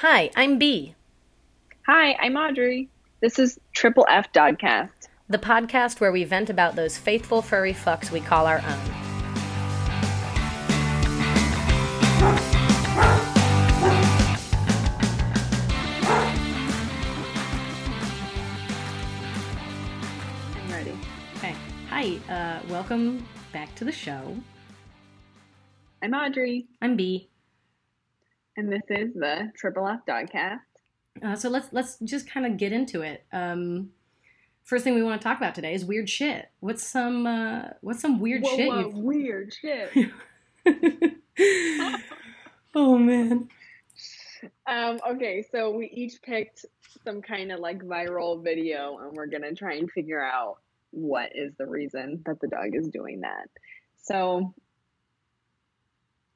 Hi, I'm B, Hi, I'm Audrey. This is Triple F Dogcast. the podcast where we vent about those faithful furry fucks we call our own. I'm ready. Okay. Hi, uh, welcome back to the show. I'm Audrey, I'm B. and this is the Triple F Dogcast. Uh, so let's let's just kind of get into it. Um, first thing we want to talk about today is weird shit. What's some uh, what's some weird Whoa, shit whoa, you've weird shit. oh man. um, okay, so we each picked some kind of like viral video, and we're gonna try and figure out what is the reason that the dog is doing that. So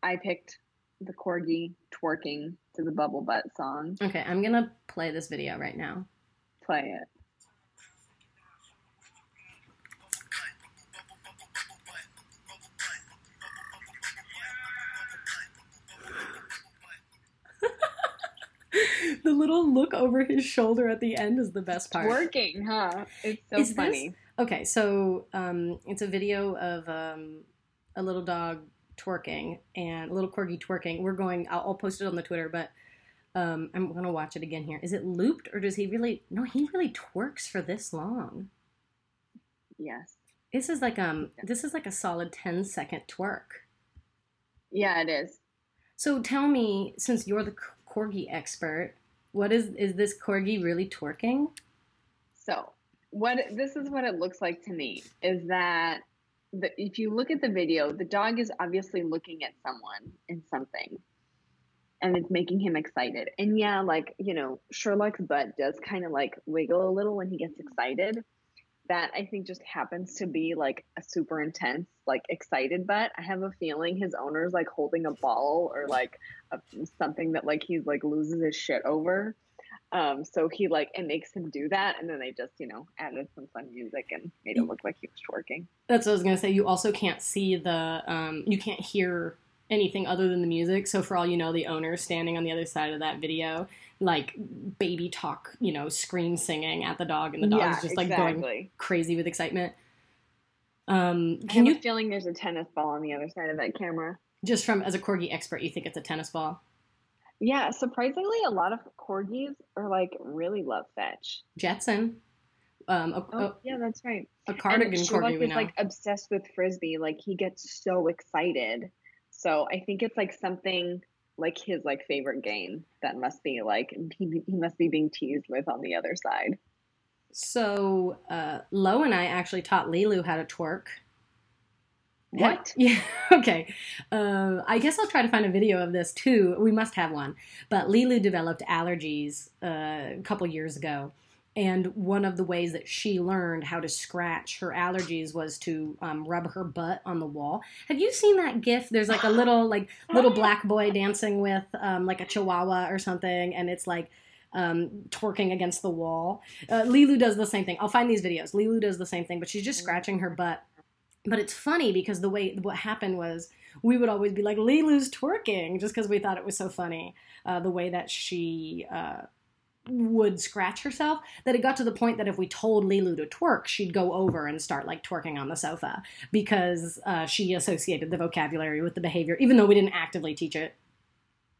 I picked the corgi twerking to the bubble butt song. Okay, I'm gonna play this video right now. Play it. the little look over his shoulder at the end is the best part. Working, huh? It's so Is this- funny. Okay, so um, it's a video of um, a little dog twerking and a little corgi twerking. We're going. I'll, I'll post it on the Twitter, but um, I'm gonna watch it again here. Is it looped or does he really? No, he really twerks for this long. Yes. This is like um, this is like a solid 10 second twerk. Yeah, it is. So tell me, since you're the corgi expert, what is is this corgi really twerking? So, what this is what it looks like to me is that the, if you look at the video, the dog is obviously looking at someone and something, and it's making him excited. And yeah, like you know, Sherlock's butt does kind of like wiggle a little when he gets excited. That I think just happens to be like a super intense, like excited butt. I have a feeling his owner's like holding a ball or like a, something that like he's like loses his shit over. Um, so he like it makes him do that, and then they just you know added some fun music and made it look like he was twerking. That's what I was gonna say. You also can't see the, um, you can't hear anything other than the music. So for all you know, the owner standing on the other side of that video, like baby talk, you know, scream singing at the dog, and the dog yeah, just like going crazy with excitement. Um, I can have you a feeling there's a tennis ball on the other side of that camera. just from as a corgi expert, you think it's a tennis ball? Yeah, surprisingly, a lot of corgis are like really love fetch. Jetson, um, a, Oh, a, yeah, that's right. a cardigan and Sherlock corgi we is know. like obsessed with frisbee. Like he gets so excited. So I think it's like something like his like favorite game that must be like he, he must be being teased with on the other side. So uh, Lo and I actually taught Lilu how to twerk. What? Yeah. Okay. Uh, I guess I'll try to find a video of this too. We must have one. But Lilu developed allergies uh, a couple years ago, and one of the ways that she learned how to scratch her allergies was to um, rub her butt on the wall. Have you seen that GIF? There's like a little like little black boy dancing with um, like a chihuahua or something, and it's like um, twerking against the wall. Uh, Lilu does the same thing. I'll find these videos. Lilu does the same thing, but she's just scratching her butt. But it's funny because the way what happened was we would always be like Lilu's twerking just because we thought it was so funny. Uh, the way that she uh, would scratch herself that it got to the point that if we told Lilu to twerk, she'd go over and start like twerking on the sofa because uh, she associated the vocabulary with the behavior, even though we didn't actively teach it.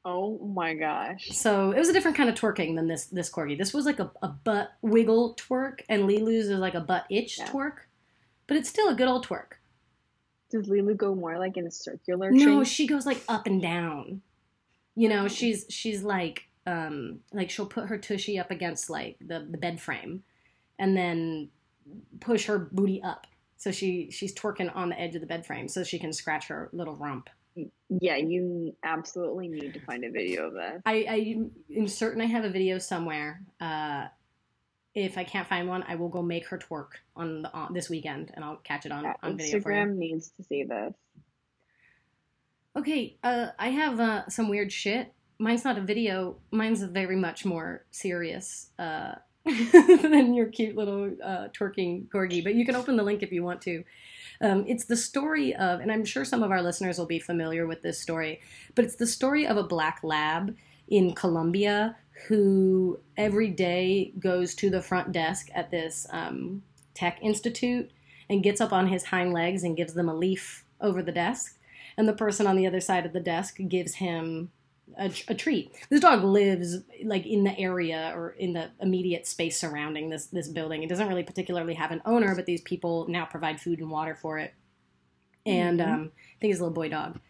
Oh my gosh. So it was a different kind of twerking than this this corgi. This was like a, a butt wiggle twerk, and Lilu's is like a butt itch Yeah. twerk, but it's still a good old twerk. Does Lulu go more like in a circular No, she goes like up and down. You know, she's she's like um like she'll put her tushy up against like the the bed frame, and then push her booty up. So she she's twerking on the edge of the bed frame so she can scratch her little rump. Yeah, you absolutely need to find a video of that. I, I am certain I have a video somewhere. Uh, if I can't find one, I will go make her twerk on the on, this weekend, and I'll catch it on, Yeah, on video for you. Instagram needs to see this. Okay, uh, I have uh, some weird shit. Mine's not a video. Mine's very much more serious uh, than your cute little uh, twerking corgi. But you can open the link if you want to. Um, it's the story of, and I'm sure some of our listeners will be familiar with this story, but it's the story of a black lab in Colombia who every day goes to the front desk at this um, tech institute and gets up on his hind legs and gives them a leaf over the desk. And the person on the other side of the desk gives him a, a, treat. This dog lives like in the area or in the immediate space surrounding this this building. It doesn't really particularly have an owner, but these people now provide food and water for it. And mm-hmm. um, I think he's a little boy dog.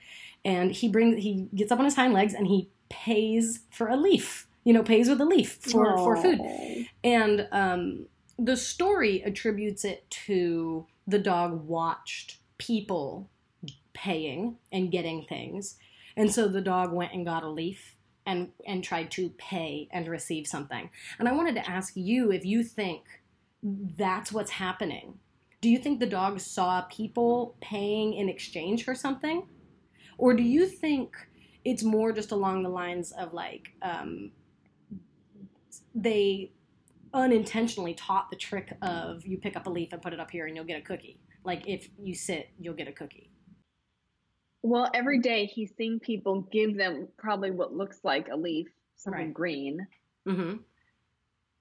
And he brings he gets up on his hind legs and he pays for a leaf. You know, pays with a leaf for for food. And um, the story attributes it to the dog watched people paying and getting things and so the dog went and got a leaf and and tried to pay and receive something. And I wanted to ask you if you think that's what's happening. Do you think the dog saw people paying in exchange for something? Or do you think it's more just along the lines of like um, they unintentionally taught the trick of you pick up a leaf and put it up here and you'll get a cookie. Like if you sit, you'll get a cookie. Well, every day he's seeing people give them probably what looks like a leaf, something right. green. Mm-hmm.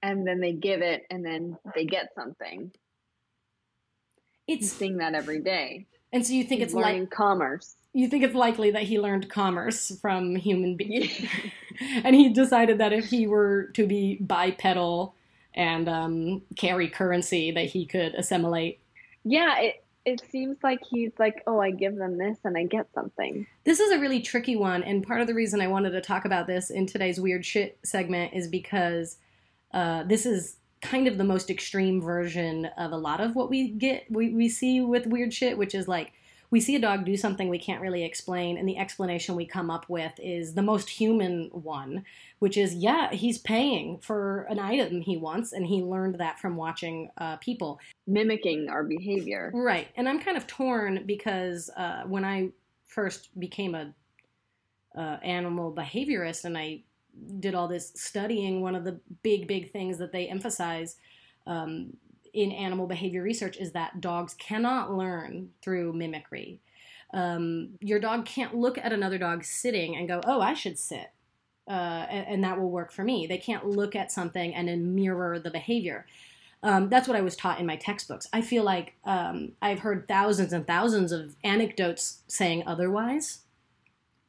And then they give it and then they get something. It's he's seeing that every day. And so you think he's it's like commerce. You think it's likely that he learned commerce from human beings. and he decided that if he were to be bipedal and um, carry currency, that he could assimilate. Yeah, it, it seems like he's like, oh, I give them this and I get something. This is a really tricky one, and part of the reason I wanted to talk about this in today's weird shit segment is because uh, this is kind of the most extreme version of a lot of what we get we, we see with weird shit, which is like we see a dog do something we can't really explain, and the explanation we come up with is the most human one, which is yeah, he's paying for an item he wants, and he learned that from watching uh, people mimicking our behavior. Right, and I'm kind of torn because uh, when I first became a uh, animal behaviorist, and I did all this studying, one of the big big things that they emphasize um, in animal behavior research is that dogs cannot learn through mimicry. Um, your dog can't look at another dog sitting and go, "Oh, I should sit," uh, and, and, that will work for me. They can't look at something and then mirror the behavior. Um, that's what I was taught in my textbooks. I feel like um, I've heard thousands and thousands of anecdotes saying otherwise,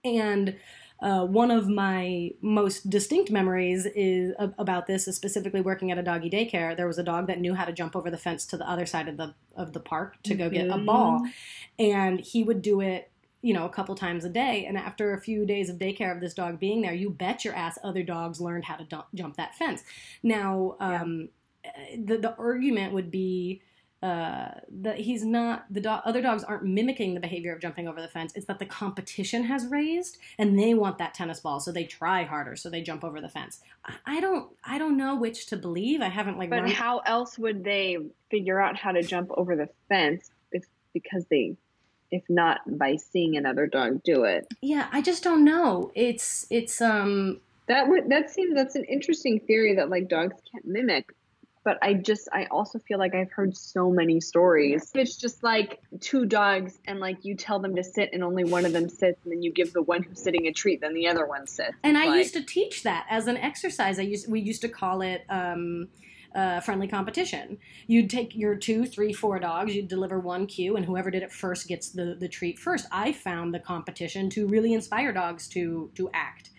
and uh, one of my most distinct memories is about this is specifically working at a doggy daycare. There was a dog that knew how to jump over the fence to the other side of the of the park to go get a mm-hmm. ball, and he would do it you know, a couple times a day. And after a few days of daycare of this dog being there, you bet your ass other dogs learned how to dump, jump that fence. Now, um, yeah. the, the argument would be uh, that he's not the do- other dogs aren't mimicking the behavior of jumping over the fence. It's that the competition has raised, and they want that tennis ball, so they try harder, so they jump over the fence. I, I don't, I don't know which to believe. I haven't like. But run- how else would they figure out how to jump over the fence if because they, if not by seeing another dog do it? Yeah, I just don't know. It's it's um. That would that seems that's an interesting theory that like dogs can't mimic but I just I also feel like I've heard so many stories. It's just like two dogs and like you tell them to sit and only one of them sits and then you give the one who's sitting a treat then the other one sits. And I like, used to teach that as an exercise. I used we used to call it um, uh, friendly competition. You'd take your two, three, four dogs, you'd deliver one cue, and whoever did it first gets the, the treat first. I found the competition to really inspire dogs to to act.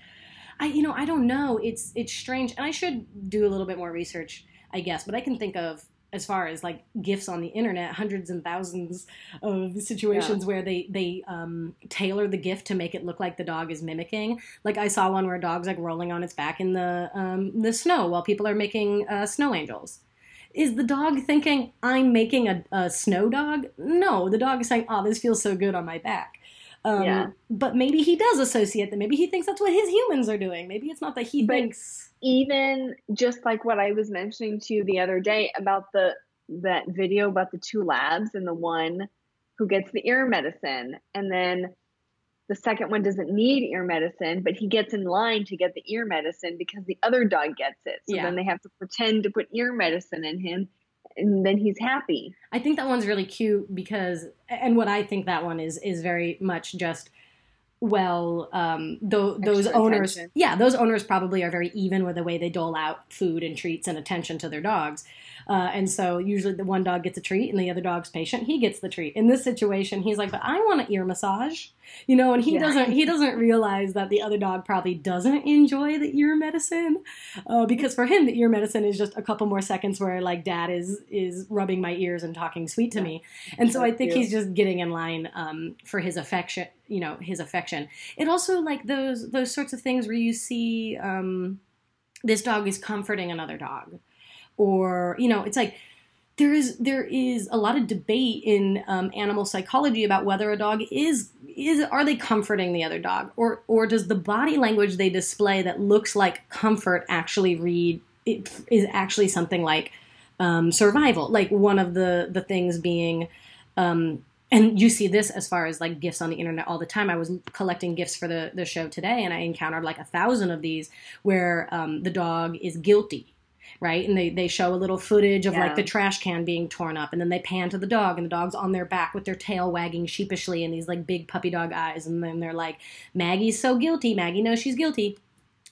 I you know I don't know. It's it's strange, and I should do a little bit more research I guess. But I can think of as far as like gifts on the internet, hundreds and thousands of situations yeah. where they they um, tailor the gift to make it look like the dog is mimicking. Like I saw one where a dog's like rolling on its back in the um, the snow while people are making uh, snow angels. Is the dog thinking I'm making a, a snow dog? No, the dog is saying, "Oh, this feels so good on my back." Um, yeah. But maybe he does associate that. Maybe he thinks that's what his humans are doing. Maybe it's not that he but thinks. Even just like what I was mentioning to you the other day about the that video about the two labs and the one who gets the ear medicine, and then the second one doesn't need ear medicine, but he gets in line to get the ear medicine because the other dog gets it. So yeah. then they have to pretend to put ear medicine in him and then he's happy. I think that one's really cute because, and what I think that one is is very much just well um, th- those Extra owners attention. yeah those owners probably are very even with the way they dole out food and treats and attention to their dogs uh, and so usually the one dog gets a treat and the other dog's patient. He gets the treat. In this situation he's like but i want an ear massage you know and he Yeah. doesn't he doesn't realize that the other dog probably doesn't enjoy the ear medicine uh, because for him the ear medicine is just a couple more seconds where like dad is is rubbing my ears and talking sweet to Yeah. me. And so i think he's just getting in line um, for his affection you know his affection. It also like those those sorts of things where you see um, this dog is comforting another dog or you know it's like there is there is a lot of debate in um, animal psychology about whether a dog is is are they comforting the other dog? Or or does the body language they display that looks like comfort actually read is actually something like um, survival like one of the the things being um, and you see this as far as like gifts on the internet all the time. I was collecting gifts for the the show today and i encountered like a thousand of these where um, the dog is guilty right? And they, they show a little footage of like the trash can being torn up and then they pan to the dog and the dog's on their back with their tail wagging sheepishly and these like big puppy dog eyes and then they're like maggie's so guilty. Maggie knows she's guilty.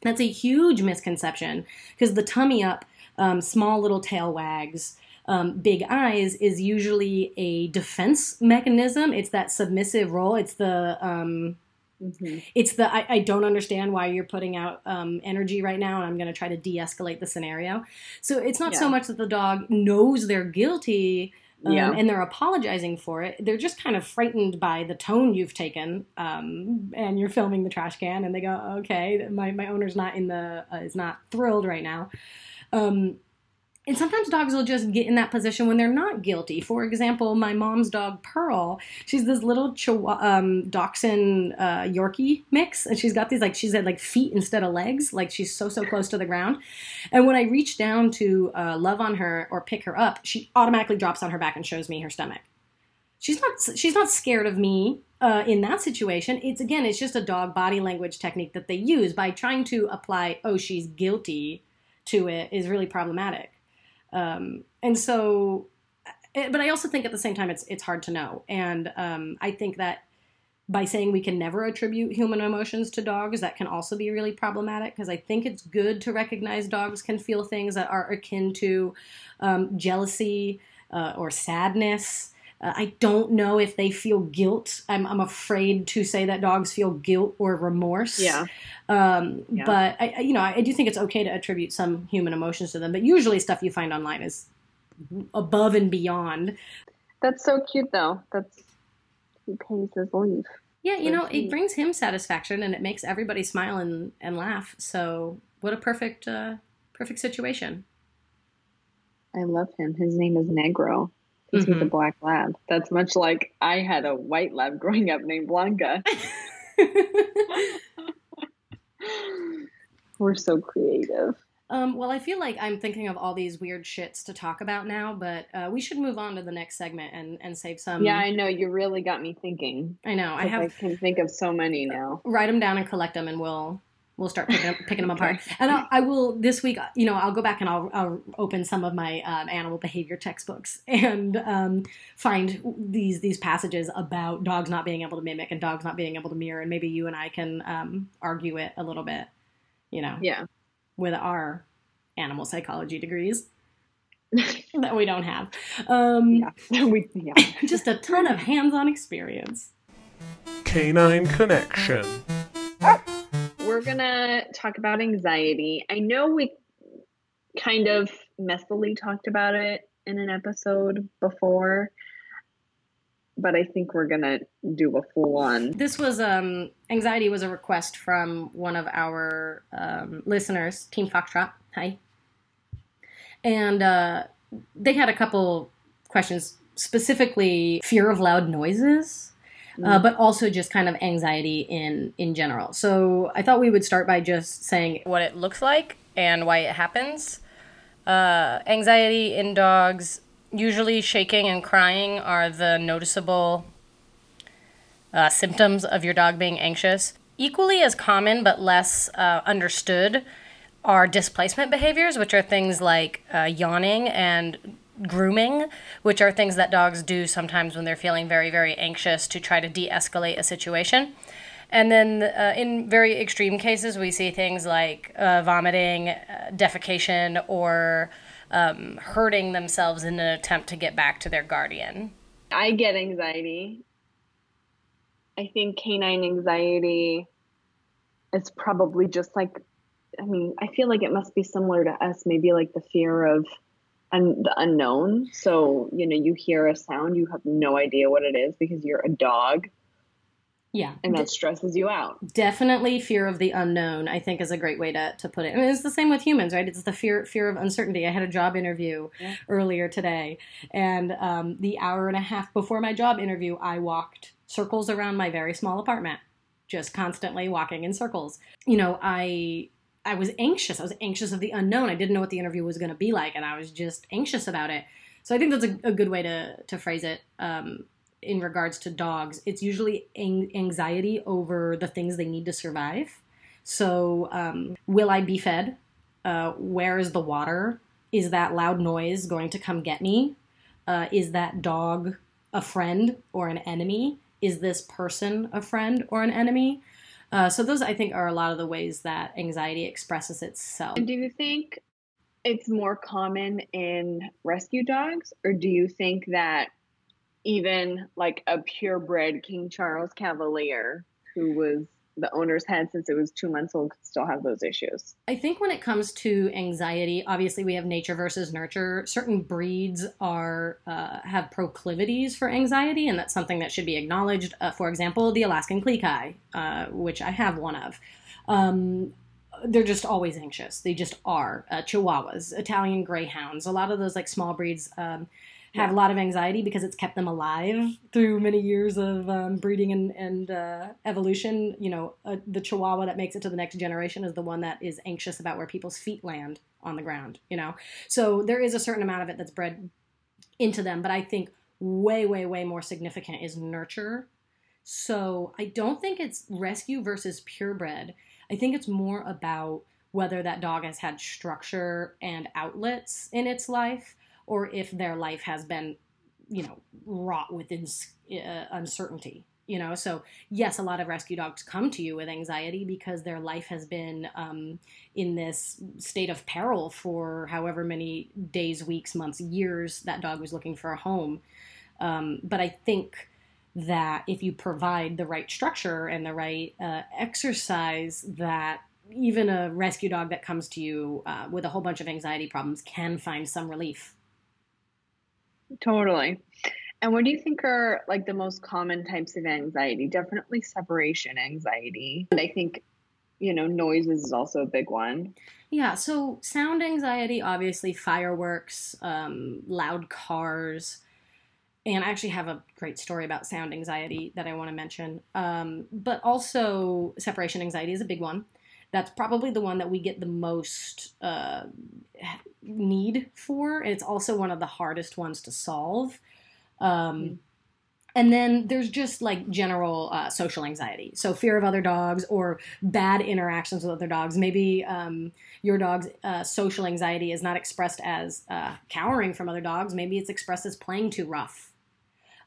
That's a huge misconception because the tummy up um, small little tail wags um, big eyes is usually a defense mechanism. It's that submissive role. It's the um, Mhm. it's the I, I don't understand why you're putting out um, energy right now and i'm going to try to de-escalate the scenario so it's not so much that the dog knows they're guilty um, Yeah. and they're apologizing for it they're just kind of frightened by the tone you've taken um, and you're filming the trash can and they go okay my, my owner's not in the uh, is not thrilled right now um, and sometimes dogs will just get in that position when they're not guilty. For example, my mom's dog Pearl, she's this little Chihuahua, um, Dachshund uh, Yorkie mix, and she's got these like she's had like feet instead of legs, like she's so so close to the ground. And when I reach down to uh, love on her or pick her up, she automatically drops on her back and shows me her stomach. She's not she's not scared of me uh, in that situation. It's again, it's just a dog body language technique that they use by trying to apply. Oh, she's guilty to it is really problematic. Um, and so, eh, but I also think at the same time it's it's hard to know. And um, I think that by saying we can never attribute human emotions to dogs, that can also be really problematic because I think it's good to recognize dogs can feel things that are akin to um, jealousy uh, or sadness. Uh, I don't know if they feel guilt. I'm, I'm afraid to say that dogs feel guilt or remorse. Yeah. Um, Yeah. But I, I- you know, I, I do think it's okay to attribute some human emotions to them. But usually, stuff you find online is above and beyond. That's so cute, though. That's he pays his leaf. Yeah, you know, it brings him satisfaction and it makes everybody smile and, and laugh. So, what a perfect, uh, perfect situation. I love him. His name is Negro. He's with a black lab. That's much like I had a white lab growing up named Blanca. We're so creative. um, well, I feel like I'm thinking of all these weird shits to talk about now, but uh, we should move on to the next segment and, and save some. yeah, I know. You really got me thinking. I know. I have I can think of so many now. write them down and collect them, and we'll we'll start picking, them- picking them apart. And I'll, I will this week. You know, I'll go back and I'll, I'll open some of my um, animal behavior textbooks and um, find these these passages about dogs not being able to mimic and dogs not being able to mirror, and maybe you and I can um, argue it a little bit. You know, Yeah. with our animal psychology degrees that we don't have. Um, Yeah. we, yeah. Just a ton of hands-on experience. Canine Connection. We're gonna talk about anxiety. I know we kind of messily talked about it in an episode before, but I think we're gonna do a full on. This was um, anxiety was a request from one of our um, listeners, Team Foxtrot. Hi, and uh, they had a couple questions, specifically fear of loud noises, uh, but also just kind of anxiety in in general. So I thought we would start by just saying what it looks like and why it happens. Uh, anxiety in dogs, usually shaking and crying, are the noticeable uh, symptoms of your dog being anxious. Equally as common but less uh, understood are displacement behaviors, which are things like uh, yawning and grooming, which are things that dogs do sometimes when they're feeling very, very anxious to try to de escalate a situation. And then uh, in very extreme cases, we see things like uh, vomiting, uh, defecation, or um, hurting themselves in an attempt to get back to their guardian. I get anxiety. I think canine anxiety is probably just like, I mean, I feel like it must be similar to us, maybe like the fear of un- the unknown. So, you know, you hear a sound, you have no idea what it is because you're a dog. Yeah. And that stresses you out. Definitely fear of the unknown, I think is a great way to, to put it. I mean, it's the same with humans, right? It's the fear fear of uncertainty. I had a job interview yeah. earlier today, and um, the hour and a half before my job interview, I walked circles around my very small apartment, just constantly walking in circles. You know, I I was anxious. I was anxious of the unknown. I didn't know what the interview was going to be like, and I was just anxious about it. So I think that's a, a good way to to phrase it. Um, in regards to dogs, it's usually anxiety over the things they need to survive. So, um, will I be fed? Uh, where is the water? Is that loud noise going to come get me? Uh, is that dog a friend or an enemy? Is this person a friend or an enemy? Uh, so, those I think are a lot of the ways that anxiety expresses itself. Do you think it's more common in rescue dogs, or do you think that even like a purebred King Charles Cavalier who was the owner's head since it was two months old could still have those issues. I think when it comes to anxiety, obviously we have nature versus nurture. Certain breeds are uh, have proclivities for anxiety, and that's something that should be acknowledged. Uh, for example, the Alaskan Klee uh, which I have one of. Um, they're just always anxious. They just are. Uh, Chihuahuas, Italian Greyhounds, a lot of those like small breeds. Um, have a lot of anxiety because it's kept them alive through many years of um, breeding and, and uh, evolution. You know, uh, the Chihuahua that makes it to the next generation is the one that is anxious about where people's feet land on the ground. You know, so there is a certain amount of it that's bred into them, but I think way, way, way more significant is nurture. So I don't think it's rescue versus purebred. I think it's more about whether that dog has had structure and outlets in its life or if their life has been, you know, wrought with uh, uncertainty. You know, so yes, a lot of rescue dogs come to you with anxiety because their life has been um, in this state of peril for however many days, weeks, months, years that dog was looking for a home. Um, but I think that if you provide the right structure and the right uh, exercise, that even a rescue dog that comes to you uh, with a whole bunch of anxiety problems can find some relief Totally. And what do you think are like the most common types of anxiety? Definitely separation anxiety. And I think, you know, noises is also a big one. Yeah. So sound anxiety, obviously, fireworks, um, loud cars. And I actually have a great story about sound anxiety that I want to mention. Um, but also, separation anxiety is a big one that's probably the one that we get the most uh, need for. And it's also one of the hardest ones to solve. Um, mm And then there's just like general uh, social anxiety. So, fear of other dogs or bad interactions with other dogs. Maybe um, your dog's uh, social anxiety is not expressed as uh, cowering from other dogs. Maybe it's expressed as playing too rough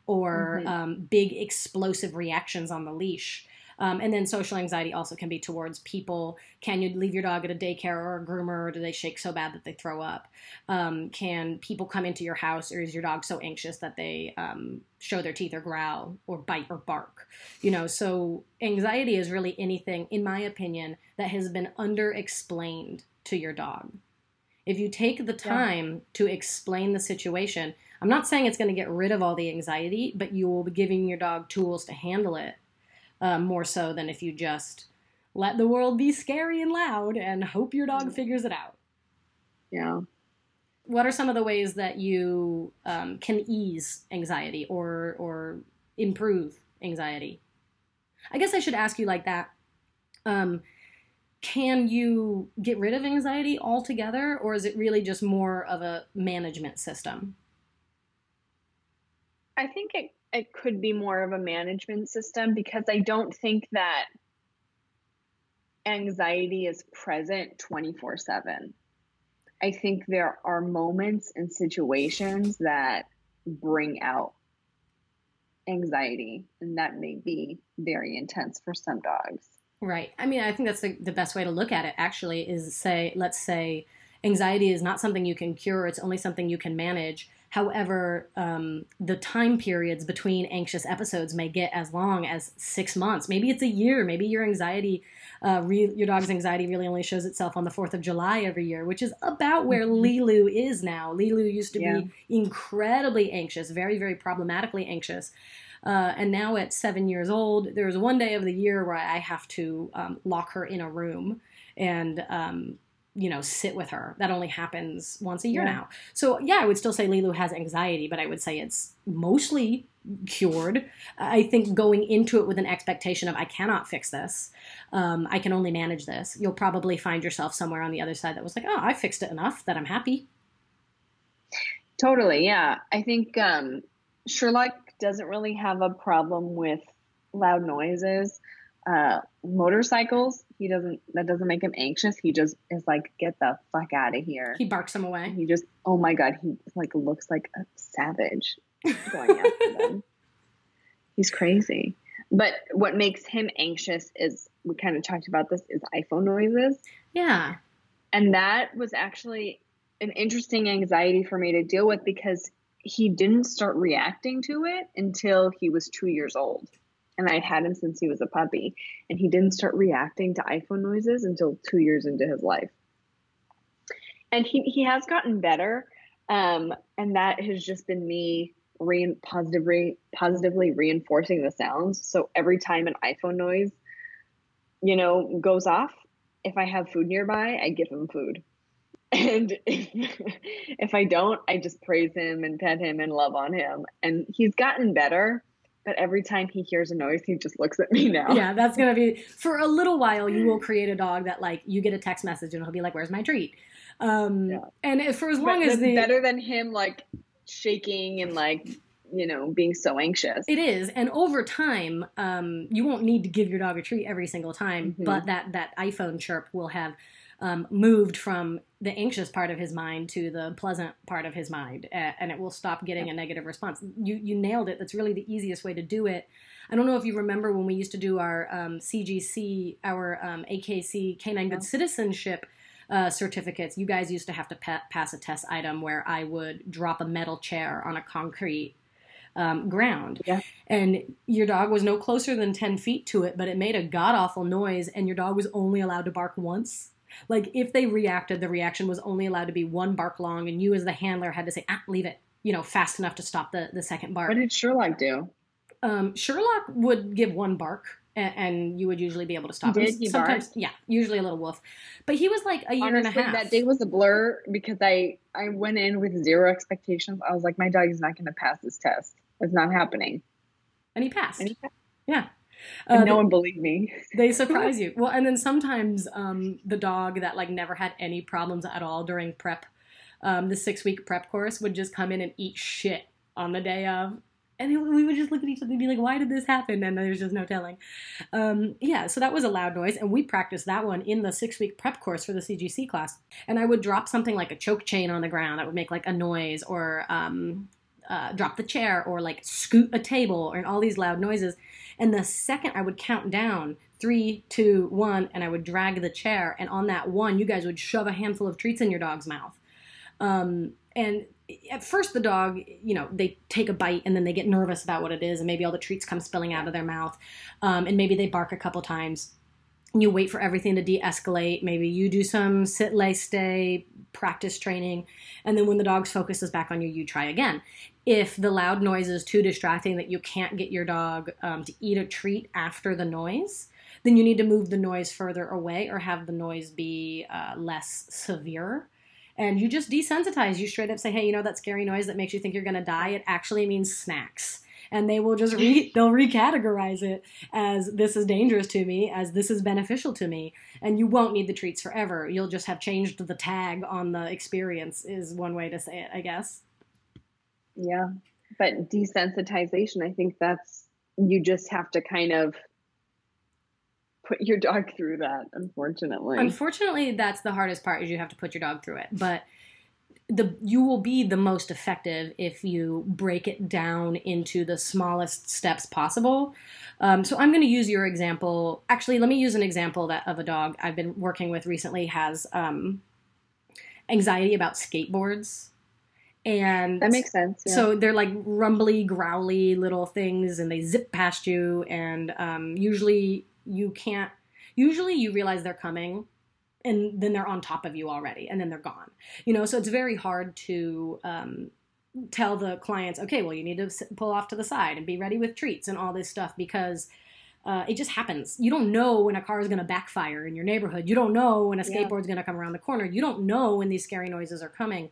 or mm-hmm. um, big explosive reactions on the leash. Um, and then social anxiety also can be towards people. Can you leave your dog at a daycare or a groomer, or do they shake so bad that they throw up? Um, can people come into your house, or is your dog so anxious that they um, show their teeth or growl or bite or bark? You know, so anxiety is really anything, in my opinion, that has been underexplained to your dog. If you take the time yeah. to explain the situation, I'm not saying it's going to get rid of all the anxiety, but you will be giving your dog tools to handle it uh, more so than if you just let the world be scary and loud and hope your dog figures it out. Yeah. What are some of the ways that you um, can ease anxiety or or improve anxiety? I guess I should ask you like that. Um, can you get rid of anxiety altogether, or is it really just more of a management system? I think it it could be more of a management system because I don't think that anxiety is present 24 7. I think there are moments and situations that bring out anxiety, and that may be very intense for some dogs. Right. I mean, I think that's the, the best way to look at it, actually, is say, let's say anxiety is not something you can cure, it's only something you can manage. However, um, the time periods between anxious episodes may get as long as six months. Maybe it's a year. Maybe your anxiety, uh, re- your dog's anxiety, really only shows itself on the Fourth of July every year, which is about where Mhm. Lilu is now. Lilu used to Yeah. be incredibly anxious, very, very problematically anxious. Uh, and now at seven years old, there's one day of the year where I have to um, lock her in a room and um, you know sit with her. That only happens once a year Yeah. now. So yeah, I would still say Lilu has anxiety, but I would say it's mostly cured. I think going into it with an expectation of I cannot fix this, um, I can only manage this. You'll probably find yourself somewhere on the other side that was like, oh, I fixed it enough that I'm happy. Totally, yeah. I think um, Sherlock doesn't really have a problem with loud noises. Uh, motorcycles, he doesn't. That doesn't make him anxious. He just is like, get the fuck out of here. He barks him away. He just, oh my god, he like looks like a savage going after them. He's crazy. But what makes him anxious is we kind of talked about this is iPhone noises. Yeah. And that was actually an interesting anxiety for me to deal with because he didn't start reacting to it until he was two years old. And I'd had him since he was a puppy. And he didn't start reacting to iPhone noises until two years into his life. And he, he has gotten better. Um, and that has just been me re- positively, positively reinforcing the sounds. So every time an iPhone noise, you know, goes off, if I have food nearby, I give him food. And if, if I don't, I just praise him and pet him and love on him. And he's gotten better, but every time he hears a noise, he just looks at me now. Yeah, that's gonna be for a little while. You will create a dog that like you get a text message and he'll be like, "Where's my treat?" Um, Yeah. And for as But long as the better than him like shaking and like, you know, being so anxious. It is, and over time, um, you won't need to give your dog a treat every single time, Mhm. but that that iPhone chirp will have um, moved from the anxious part of his mind to the pleasant part of his mind, and it will stop getting a negative response. You you nailed it. That's really the easiest way to do it. I don't know if you remember when we used to do our um, CGC, our um, AKC Canine Good Citizenship uh, certificates. You guys used to have to pa- pass a test item where I would drop a metal chair on a concrete um, ground. Yeah. And your dog was no closer than 10 feet to it, but it made a god awful noise, and your dog was only allowed to bark once. Like, if they reacted, the reaction was only allowed to be one bark long, and you, as the handler, had to say, ah, leave it, you know, fast enough to stop the, the second bark. What did Sherlock do? Um, Sherlock would give one bark, and, and you would usually be able to stop Did him. he Sometimes, yeah, usually a little wolf. But he was like a year Honestly, and a half. that day was a blur because I I went in with zero expectations. I was like, my dog is not going to pass this test. It's not happening. and he passed. And he passed. yeah. And Uh, no one believed me. they surprise you. Well, and then sometimes um, the dog that like never had any problems at all during prep, um, the six week prep course would just come in and eat shit on the day of. And it- we would just look at each other and be like, why did this happen? And there's just no telling. Um, yeah, so that was a loud noise. And we practiced that one in the six week prep course for the CGC class. And I would drop something like a choke chain on the ground that would make like a noise or um, uh, drop the chair or like scoot a table and all these loud noises. And the second I would count down three, two, one, and I would drag the chair, and on that one, you guys would shove a handful of treats in your dog's mouth. Um, and at first, the dog, you know, they take a bite and then they get nervous about what it is, and maybe all the treats come spilling out of their mouth, um, and maybe they bark a couple times. You wait for everything to de escalate. Maybe you do some sit, lay, stay practice training, and then when the dog's focus is back on you, you try again if the loud noise is too distracting that you can't get your dog um, to eat a treat after the noise, then you need to move the noise further away or have the noise be uh, less severe. And you just desensitize. You straight up say, "Hey, you know that scary noise that makes you think you're going to die? It actually means snacks." And they will just re- they'll recategorize it as this is dangerous to me, as this is beneficial to me, and you won't need the treats forever. You'll just have changed the tag on the experience. Is one way to say it, I guess. Yeah. But desensitization, I think that's, you just have to kind of put your dog through that, unfortunately. Unfortunately, that's the hardest part is you have to put your dog through it. But the you will be the most effective if you break it down into the smallest steps possible. Um, so I'm going to use your example. Actually, let me use an example that of a dog I've been working with recently has um, anxiety about skateboards. And That makes sense. Yeah. so they're like rumbly, growly little things, and they zip past you. And um, usually you can't. Usually you realize they're coming, and then they're on top of you already, and then they're gone. You know, so it's very hard to um, tell the clients, okay, well, you need to pull off to the side and be ready with treats and all this stuff because. Uh, it just happens. You don't know when a car is going to backfire in your neighborhood. You don't know when a Yeah. skateboard's going to come around the corner. You don't know when these scary noises are coming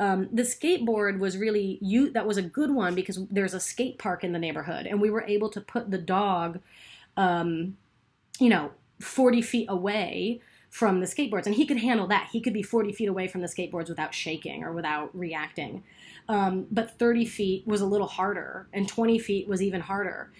um, the skateboard was really you that was a good one because there's a skate park in the neighborhood and we were able to put the dog um, you know 40 feet away from the skateboards and he could handle that he could be 40 feet away from the skateboards without shaking or without reacting um, but 30 feet was a little harder and 20 feet was even harder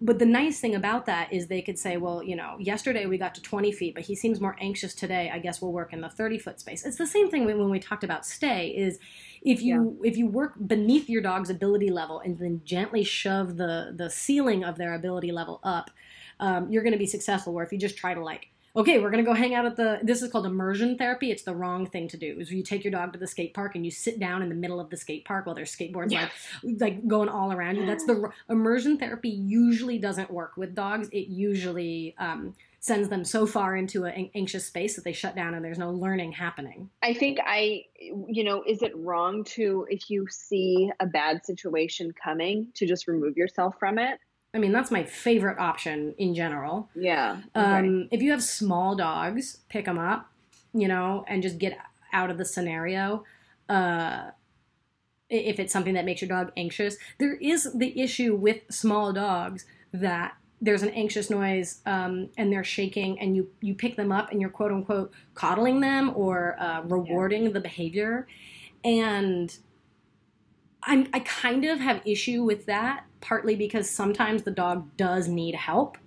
but the nice thing about that is they could say, well, you know, yesterday we got to 20 feet, but he seems more anxious today. I guess we'll work in the 30 foot space. It's the same thing when we talked about stay. Is if you if you work beneath your dog's ability level and then gently shove the the ceiling of their ability level up, um, you're going to be successful. Where if you just try to like okay, we're going to go hang out at the, this is called immersion therapy. It's the wrong thing to do. Is you take your dog to the skate park and you sit down in the middle of the skate park while there's skateboards Yeah. like, like going all around you. That's the, immersion therapy usually doesn't work with dogs. It usually, um, sends them so far into an anxious space that they shut down and there's no learning happening. I think I, you know, is it wrong to, if you see a bad situation coming, to just remove yourself from it? I mean, that's my favorite option in general. Yeah. Um, if you have small dogs, pick them up, you know, and just get out of the scenario. Uh, if it's something that makes your dog anxious, there is the issue with small dogs that there's an anxious noise um, and they're shaking, and you you pick them up and you're quote unquote coddling them or uh, rewarding the behavior, and I'm, I kind of have issue with that partly because sometimes the dog does need help.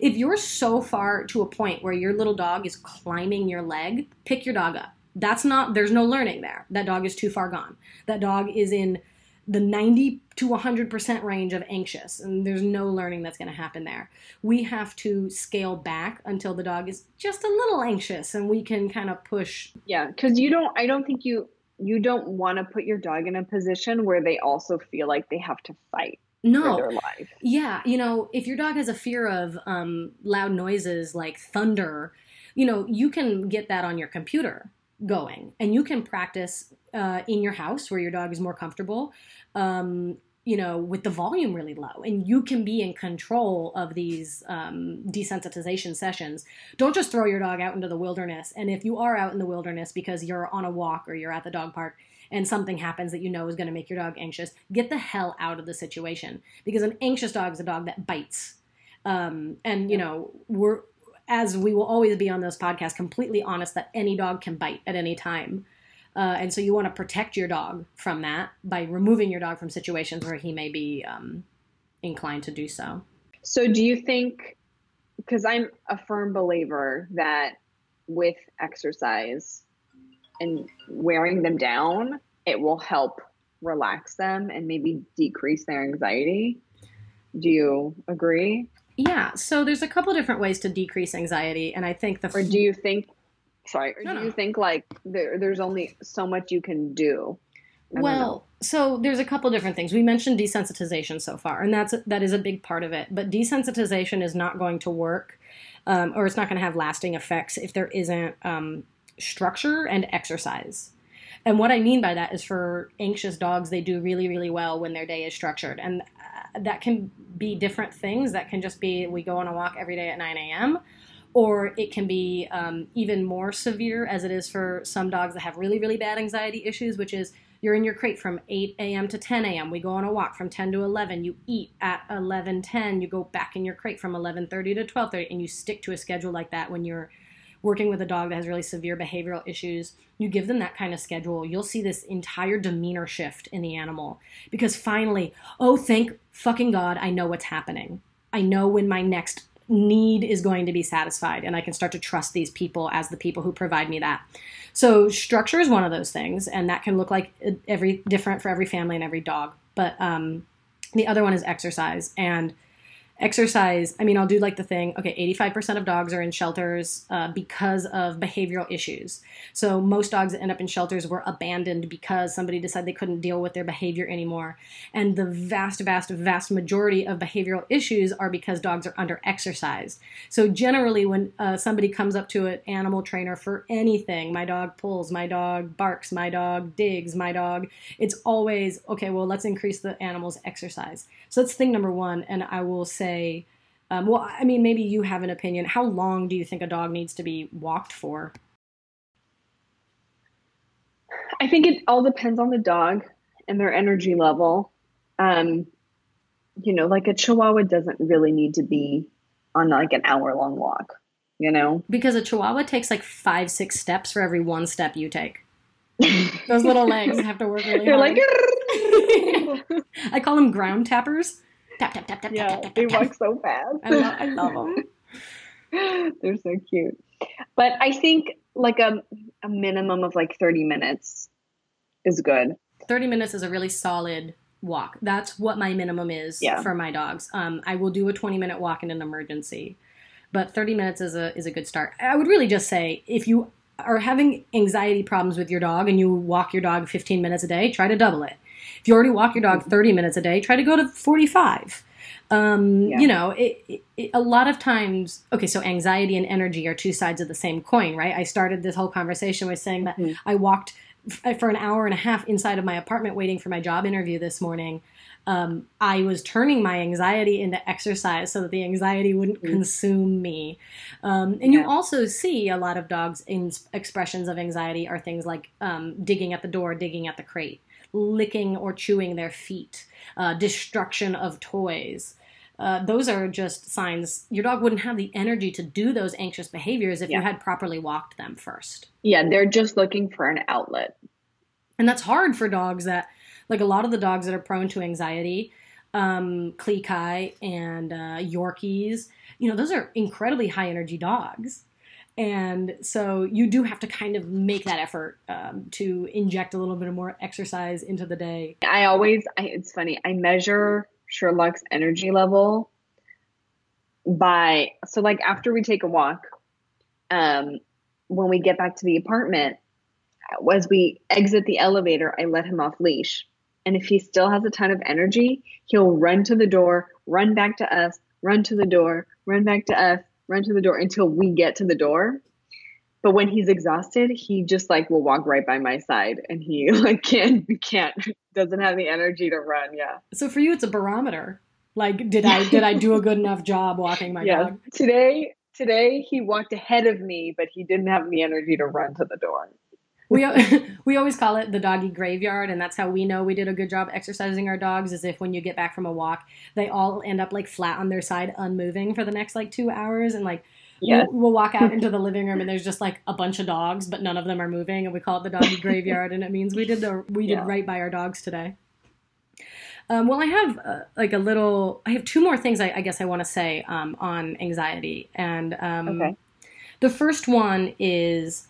If you're so far to a point where your little dog is climbing your leg, pick your dog up. That's not, there's no learning there. That dog is too far gone. That dog is in the 90 to 100% range of anxious, and there's no learning that's going to happen there. We have to scale back until the dog is just a little anxious and we can kind of push. Yeah, because you don't. I don't think you you don't want to put your dog in a position where they also feel like they have to fight for No, their life. Yeah, you know, if your dog has a fear of um, loud noises like thunder, you know, you can get that on your computer going and you can practice uh, in your house where your dog is more comfortable, um, you know, with the volume really low. And you can be in control of these um, desensitization sessions. Don't just throw your dog out into the wilderness. And if you are out in the wilderness because you're on a walk or you're at the dog park, and something happens that you know is going to make your dog anxious, get the hell out of the situation because an anxious dog is a dog that bites. Um, and you know, we're as we will always be on this podcast, completely honest that any dog can bite at any time. Uh, and so you want to protect your dog from that by removing your dog from situations where he may be um, inclined to do so. So, do you think? Because I'm a firm believer that with exercise and wearing them down, it will help relax them and maybe decrease their anxiety. Do you agree? Yeah, so there's a couple different ways to decrease anxiety, and I think the Or do you think? Sorry, or No, do no. you think like there, there's only so much you can do? I. Well, so there's a couple different things. We mentioned desensitization so far, and that's that is a big part of it. But desensitization is not going to work, um, or it's not going to have lasting effects if there isn't um, structure and exercise. And what I mean by that is for anxious dogs, they do really, really well when their day is structured, and uh, that can be different things. That can just be we go on a walk every day at 9 a.m. Or it can be um, even more severe, as it is for some dogs that have really, really bad anxiety issues, which is you're in your crate from 8 a.m. to 10 a.m. We go on a walk from 10 to 11. You eat at 11:10. You go back in your crate from 11:30 to 12:30, and you stick to a schedule like that when you're working with a dog that has really severe behavioral issues. You give them that kind of schedule. You'll see this entire demeanor shift in the animal because finally, oh, thank fucking God, I know what's happening. I know when my next need is going to be satisfied and I can start to trust these people as the people who provide me that. So structure is one of those things and that can look like uh, every different for every family and every dog. But um, the other one is exercise and exercise i mean i'll do like the thing okay 85% of dogs are in shelters uh, because of behavioral issues. So most dogs that end up in shelters were abandoned because somebody decided they couldn't deal with their behavior anymore. And the vast vast vast majority of behavioral issues are because dogs are under exercised. So generally when uh, somebody comes up to an animal trainer for anything my dog pulls my dog barks my dog digs my dog it's always okay well let's increase the animal's exercise. So that's thing number one and i will say say, um, well, I mean, maybe you have an opinion. How long do you think a dog needs to be walked for? I think it all depends on the dog and their energy level. Um, you know, like a Chihuahua doesn't really need to be on like an hour long walk, you know? Because a Chihuahua takes like five, six steps for every one step you take. Those little legs have to work really They're hard. like, I call them ground tappers. Tap, tap, tap, tap, yeah, tap, tap, they tap, walk so fast. I love, I love them. They're so cute. But I think like a, a minimum of like 30 minutes is good. 30 minutes is a really solid walk. That's what my minimum is Yeah. for my dogs. Um, I will do a 20 minute walk in an emergency, but 30 minutes is a is a good start. I would really just say if you are having anxiety problems with your dog and you walk your dog 15 minutes a day, try to double it. If you already walk your dog 30 minutes a day, try to go to 45. Um, Yeah. You know, it, it, a lot of times, okay, so anxiety and energy are two sides of the same coin, right? I started this whole conversation with saying that Mhm. I walked f- for an hour and a half inside of my apartment waiting for my job interview this morning. Um, I was turning my anxiety into exercise so that the anxiety wouldn't Mhm. consume me. Um, and you also see a lot of dogs' in expressions of anxiety are things like um, digging at the door, digging at the crate, licking or chewing their feet, uh, destruction of toys. Uh, those are just signs your dog wouldn't have the energy to do those anxious behaviors if you had properly walked them first. Yeah, they're just looking for an outlet. And that's hard for dogs that, like a lot of the dogs that are prone to anxiety, um, Klee Kai and uh, Yorkies, you know, those are incredibly high energy dogs. And so you do have to kind of make that effort um, to inject a little bit of more exercise into the day. I always, I, it's funny, I measure Sherlock's energy level by, so like after we take a walk, um, when we get back to the apartment, as we exit the elevator, I let him off leash. And if he still has a ton of energy, he'll run to the door, run back to us, run to the door, run back to us, run to the door until we get to the door. But when he's exhausted, he just like will walk right by my side and he like can't can't doesn't have the energy to run. Yeah. So for you, it's a barometer. Like, did I did I do a good enough job walking my yeah. dog? Today today he walked ahead of me, but he didn't have the energy to run to the door. We we always call it the doggy graveyard and that's how we know we did a good job exercising our dogs is if when you get back from a walk they all end up like flat on their side unmoving for the next like two hours and like Yes. we'll, we'll walk out into the living room and there's just like a bunch of dogs but none of them are moving and we call it the doggy graveyard and it means we did the we did Yeah. right by our dogs today um, well i have uh, like a little i have two more things i, I guess i want to say um, on anxiety and um, Okay. the first one is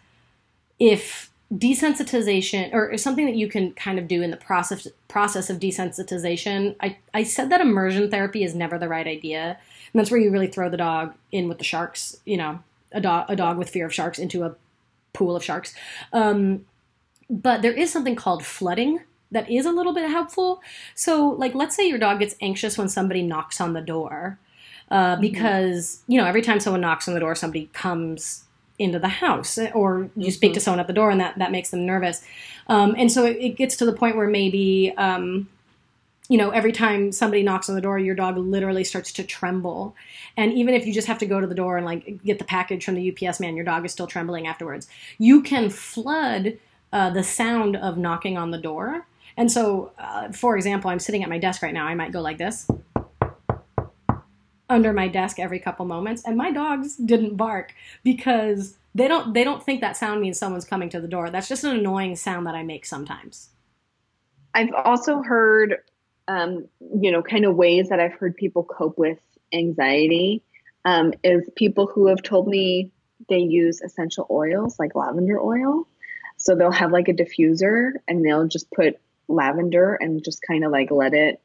if desensitization or something that you can kind of do in the process process of desensitization. I, I said that immersion therapy is never the right idea. And that's where you really throw the dog in with the sharks you know a dog a dog with fear of sharks into a pool of sharks. Um, but there is something called flooding that is a little bit helpful. So like let's say your dog gets anxious when somebody knocks on the door uh, because you know every time someone knocks on the door somebody comes into the house or you speak to someone at the door and that, that makes them nervous. Um, and so it, it gets to the point where maybe um, you know every time somebody knocks on the door your dog literally starts to tremble. And even if you just have to go to the door and like get the package from the ups man your dog is still trembling afterwards. You can flood uh, the sound of knocking on the door. And so uh, for example i'm sitting at my desk right now. I might go like this under my desk every couple moments and my dogs didn't bark because they don't they don't think that sound means someone's coming to the door that's just an annoying sound that i make sometimes I've also heard, um, you know, kind of ways that I've heard people cope with anxiety. um, is people who have told me they use essential oils like lavender oil. So they'll have like a diffuser and they'll just put lavender and just kind of like let it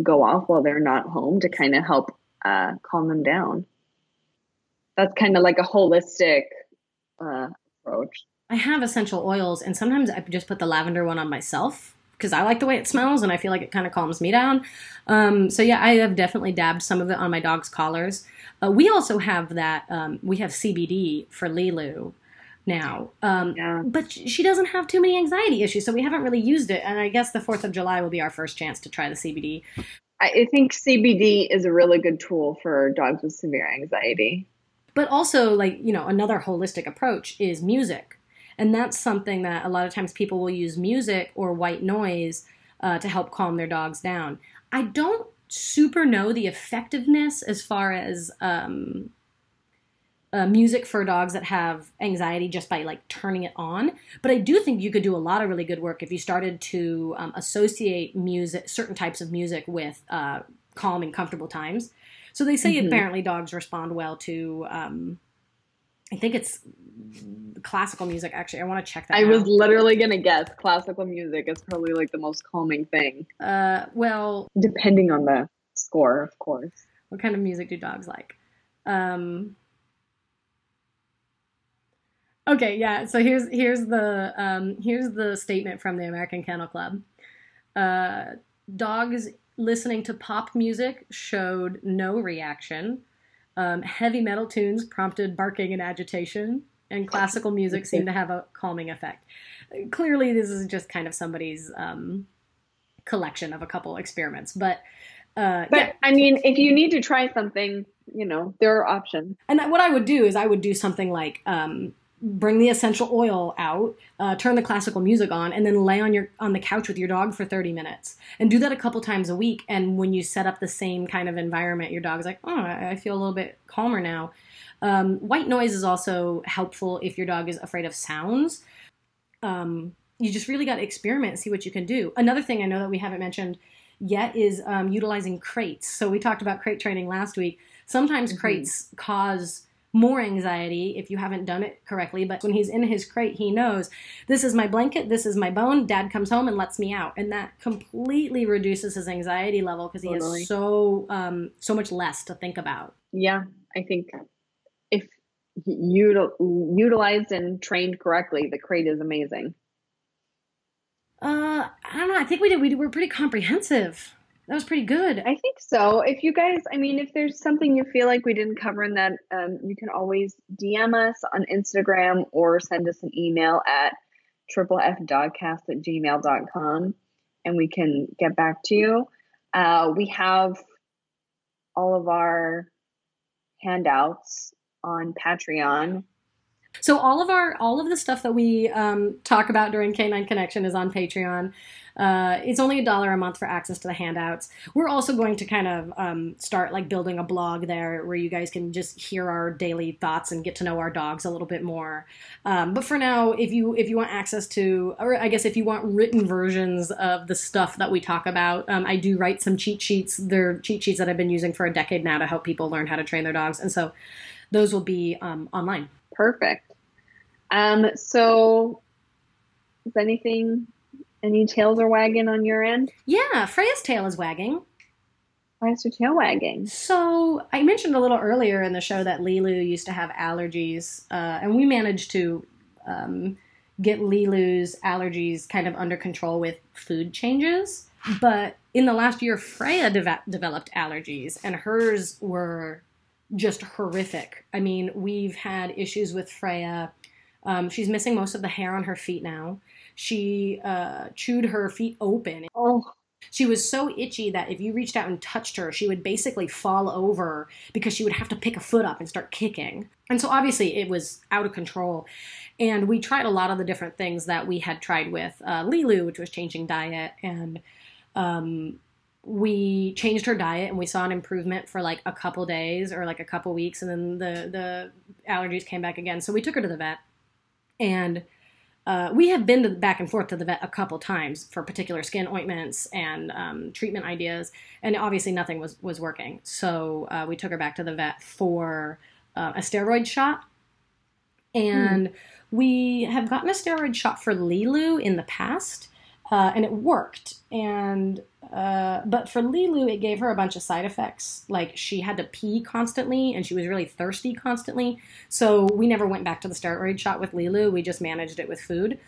go off while they're not home to kind of help uh, calm them down. That's kind of like a holistic uh, approach. I have essential oils, and sometimes I just put the lavender one on myself because I like the way it smells, and I feel like it kind of calms me down. Um, so yeah, I have definitely dabbed some of it on my dog's collars. Uh, we also have that. Um, we have CBD for Lilu now, um, Yeah. but she doesn't have too many anxiety issues, so we haven't really used it. And I guess the Fourth of July will be our first chance to try the CBD. I think CBD is a really good tool for dogs with severe anxiety. but also like you know another holistic approach is music and that's something that a lot of times people will use music or white noise uh, to help calm their dogs down i don't super know the effectiveness as far as um, uh, music for dogs that have anxiety just by like turning it on but i do think you could do a lot of really good work if you started to um, associate music certain types of music with uh, calm and comfortable times so they say Mhm. apparently dogs respond well to um, i think it's classical music actually i want to check that I out. was literally gonna guess classical music is probably like the most calming thing, uh, well depending on the score, of course. what kind of music do dogs like um, okay yeah so here's here's the um, here's the statement from the american kennel club. Uh, dogs listening to pop music showed no reaction. Um, heavy metal tunes prompted barking and agitation and classical music seemed to have a calming effect. Clearly this is just kind of somebody's um, collection of a couple experiments but uh, But yeah, I mean, if you need to try something, you know, there are options. And what I would do is I would do something like um, bring the essential oil out, uh, turn the classical music on, and then lay on your on the couch with your dog for thirty minutes, and do that a couple times a week. And when you set up the same kind of environment, your dog's like, oh, I feel a little bit calmer now. Um, white noise is also helpful if your dog is afraid of sounds. Um, you just really got to experiment see what you can do. Another thing I know that we haven't mentioned yet is um, utilizing crates. So we talked about crate training last week. Sometimes Mhm. crates cause more anxiety if you haven't done it correctly. But when he's in his crate, he knows this is my blanket, this is my bone. Dad comes home and lets me out, and that completely reduces his anxiety level because he Totally. has so um, so much less to think about. Yeah, I think if util- utilized and trained correctly, the crate is amazing. Uh, I don't know. I think we did. We were pretty comprehensive. That was pretty good. I think so. If you guys, I mean, if there's something you feel like we didn't cover in that, um, you can always DM us on Instagram or send us an email at triplefdogcast at gmail.com and we can get back to you. Uh, we have all of our handouts on Patreon. So all of our all of the stuff that we um, talk about during Canine Connection is on Patreon. Uh, it's only a dollar a month for access to the handouts. We're also going to kind of um, start like building a blog there where you guys can just hear our daily thoughts and get to know our dogs a little bit more. Um, but for now, if you if you want access to, or I guess if you want written versions of the stuff that we talk about, um, I do write some cheat sheets. They're cheat sheets that I've been using for a decade now to help people learn how to train their dogs, and so those will be um, online. Perfect. Um, so, is anything, any tails are wagging on your end? Yeah, Freya's tail is wagging. Why is your tail wagging? So I mentioned a little earlier in the show that Lilu used to have allergies, uh, and we managed to um, get Lilu's allergies kind of under control with food changes. But in the last year, Freya deve- developed allergies, and hers were just horrific. I mean, we've had issues with Freya. Um, she's missing most of the hair on her feet now. She uh, chewed her feet open Oh, she was so itchy that if you reached out and touched her, she would basically fall over because she would have to pick a foot up and start kicking. And so obviously it was out of control. And we tried a lot of the different things that we had tried with uh, Lilu, which was changing diet. And um, we changed her diet and we saw an improvement for like a couple days or like a couple weeks. And then the, the allergies came back again. So we took her to the vet. And uh, we have been to, back and forth to the vet a couple times for particular skin ointments and um, treatment ideas, and obviously nothing was was working. So uh, we took her back to the vet for uh, a steroid shot, and we have gotten a steroid shot for Lilu in the past, uh, and it worked. And uh, but for Lilu, it gave her a bunch of side effects. Like she had to pee constantly, and she was really thirsty constantly. So we never went back to the steroid shot with Lilu. We just managed it with food.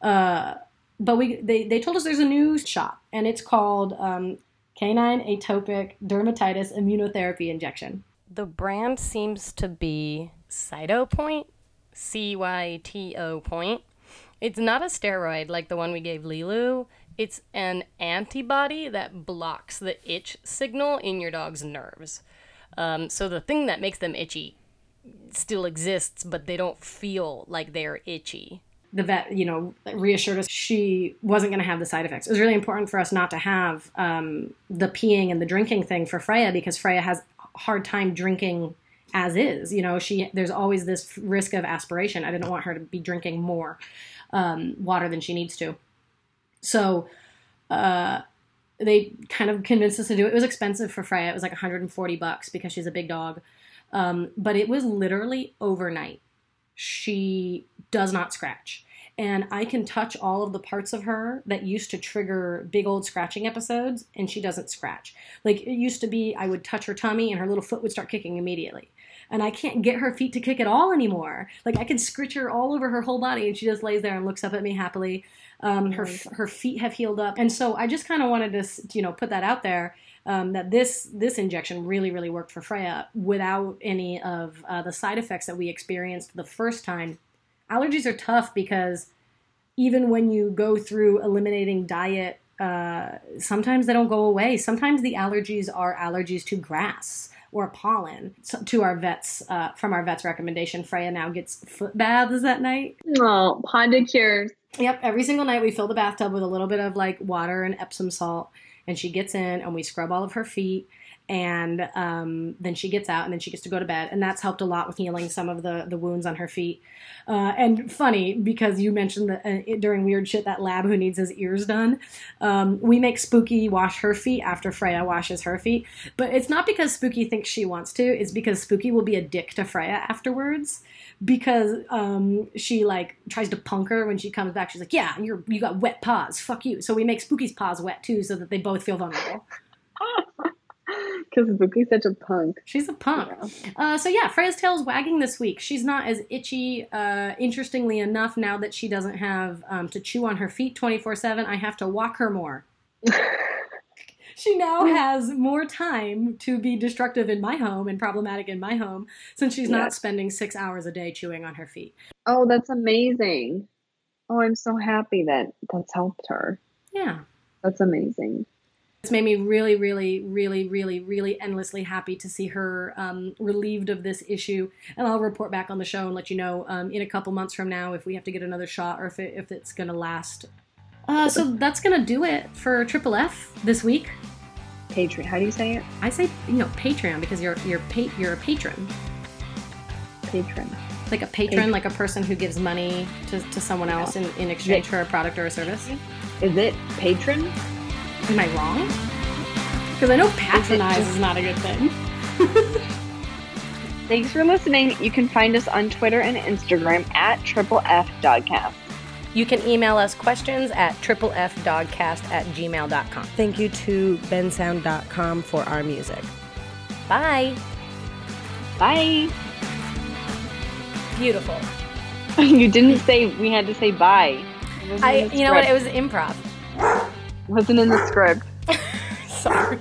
Uh, but we they, they told us there's a new shot, and it's called um, canine atopic dermatitis immunotherapy injection. The brand seems to be Cytopoint, C Y T O point. It's not a steroid like the one we gave Lilu. It's an antibody that blocks the itch signal in your dog's nerves. Um, so the thing that makes them itchy still exists, but they don't feel like they're itchy. The vet, you know, reassured us she wasn't going to have the side effects. It was really important for us not to have um, the peeing and the drinking thing for Freya because Freya has a hard time drinking as is. You know, she there's always this risk of aspiration. I didn't want her to be drinking more um, water than she needs to. So uh, they kind of convinced us to do it. It was expensive for Freya. It was like 140 bucks because she's a big dog. Um, but it was literally overnight. She does not scratch. And I can touch all of the parts of her that used to trigger big old scratching episodes, and she doesn't scratch. Like it used to be, I would touch her tummy and her little foot would start kicking immediately and I can't get her feet to kick at all anymore. Like I can scritch her all over her whole body, and she just lays there and looks up at me happily. Um, her her feet have healed up, and so I just kind of wanted to you know put that out there. Um, that this this injection really really worked for Freya without any of uh, the side effects that we experienced the first time. Allergies are tough because even when you go through eliminating diet, uh, sometimes they don't go away. Sometimes the allergies are allergies to grass or pollen. So, to our vets, uh, from our vet's recommendation, Freya now gets foot baths that night. Oh, Honda cures. Yep, every single night we fill the bathtub with a little bit of like water and Epsom salt, and she gets in and we scrub all of her feet and um, then she gets out and then she gets to go to bed. And that's helped a lot with healing some of the the wounds on her feet. Uh, and funny because you mentioned that uh, during weird shit that lab who needs his ears done. Um, we make spooky wash her feet after freya washes her feet. But it's not because spooky thinks she wants to. It's because spooky will be a dick to freya afterwards. Because um, she like tries to punk her when she comes back. She's like yeah you're you got wet paws. Fuck you. So we make spooky's paws wet too so that they both feel vulnerable Because Spooky's such a punk. She's a punk. Yeah. Uh, so yeah, Freya's tail's wagging this week. She's not as itchy. Uh, interestingly enough, now that she doesn't have um, to chew on her feet twenty four seven, I have to walk her more. she now has more time to be destructive in my home and problematic in my home since she's not spending six hours a day chewing on her feet. Oh, that's amazing. Oh, I'm so happy that that's helped her. Yeah. That's amazing. It's made me really, really, really, really, really endlessly happy to see her um, relieved of this issue. And I'll report back on the show and let you know um, in a couple months from now if we have to get another shot or if, it, if it's going to last. Uh, so that's going to do it for Triple F this week. Patreon. How do you say it? I say you know Patreon because you're you're pa- you're a patron. Patron. Like a patron, patron, like a person who gives money to, to someone else in, in exchange for a product or a service. Is it patron? Am I wrong? Because I know patronize is not a good thing. Thanks for listening. You can find us on Twitter and Instagram at Triple F Dogcast. You can email us questions at triplefdogcast at gmail.com. Thank you to bensound.com for our music. Bye. Bye. Beautiful. you didn't say we had to say bye. I, you know what? It was improv. Wasn't in the script. Sorry.